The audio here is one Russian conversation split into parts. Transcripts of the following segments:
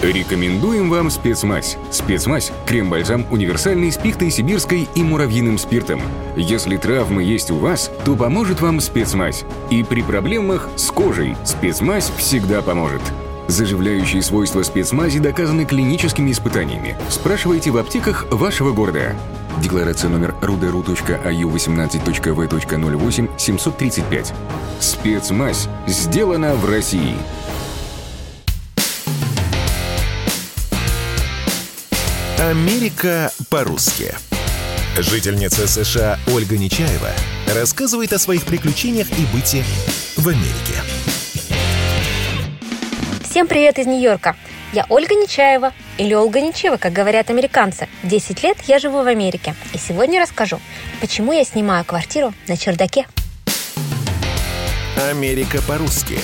Рекомендуем вам спецмазь. Спецмазь – крем-бальзам универсальный с пихтой сибирской и муравьиным спиртом. Если травмы есть у вас, то поможет вам спецмазь. И при проблемах с кожей спецмазь всегда поможет. Заживляющие свойства спецмази доказаны клиническими испытаниями. Спрашивайте в аптеках вашего города. Декларация номер ruderu.аю 18.v.08 735. Спецмазь сделана в России. Америка по-русски. Жительница США Ольга Нечаева рассказывает о своих приключениях и быте в Америке. Всем привет из Нью-Йорка. Я Ольга Нечаева, или Ольга Нечаева, как говорят американцы. 10 лет я живу в Америке. И сегодня расскажу, почему я снимаю квартиру на чердаке. Америка по-русски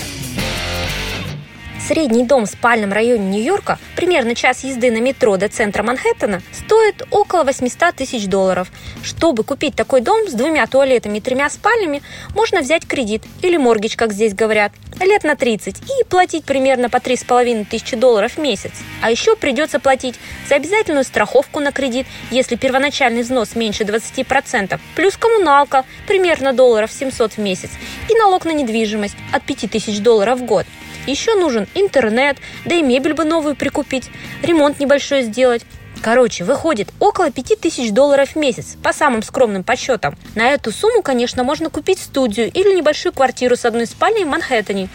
Средний дом в спальном районе Нью-Йорка, примерно час езды на метро до центра Манхэттена, стоит около 800 тысяч долларов. Чтобы купить такой дом с двумя туалетами и тремя спальнями, можно взять кредит или моргич, как здесь говорят, лет на 30 и платить примерно по 3,5 тысячи долларов в месяц. А еще придется платить за обязательную страховку на кредит, если первоначальный взнос меньше 20%, плюс коммуналка примерно долларов 700 в месяц и налог на недвижимость от 5000 долларов в год. Еще нужен интернет, да и мебель бы новую прикупить, ремонт небольшой сделать. Короче, выходит около 5000 долларов в месяц, по самым скромным подсчетам. На эту сумму, конечно, можно купить студию или небольшую квартиру с одной спальней в Манхэттене.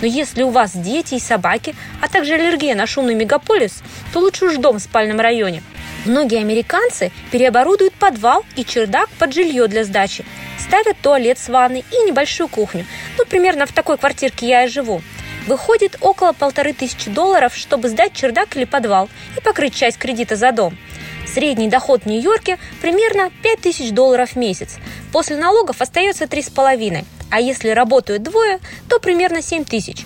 Но если у вас дети и собаки, а также аллергия на шумный мегаполис, то лучше уж дом в спальном районе. Многие американцы переоборудуют подвал и чердак под жилье для сдачи. Ставят туалет с ванной и небольшую кухню. Ну, примерно в такой квартирке я и живу. Выходит около полторы тысячи долларов, чтобы сдать чердак или подвал и покрыть часть кредита за дом. Средний доход в Нью-Йорке примерно 5 тысяч долларов в месяц. После налогов остается 3,5. А если работают двое, то примерно 7 тысяч.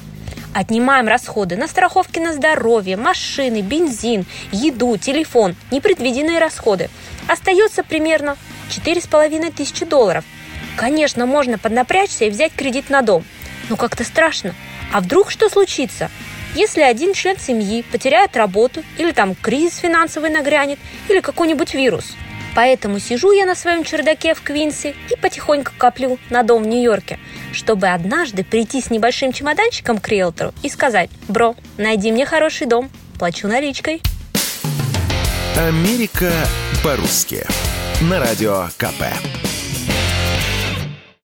Отнимаем расходы на страховки на здоровье, машины, бензин, еду, телефон, непредвиденные расходы. Остается примерно 4,5 тысячи долларов. Конечно, можно поднапрячься и взять кредит на дом. Но как-то страшно. А вдруг что случится? Если один член семьи потеряет работу, или там кризис финансовый нагрянет, или какой-нибудь вирус. Поэтому сижу я на своем чердаке в Квинсе и потихоньку коплю на дом в Нью-Йорке, чтобы однажды прийти с небольшим чемоданчиком к риэлтору и сказать «Бро, найди мне хороший дом, плачу наличкой». Америка по-русски. На радио КП.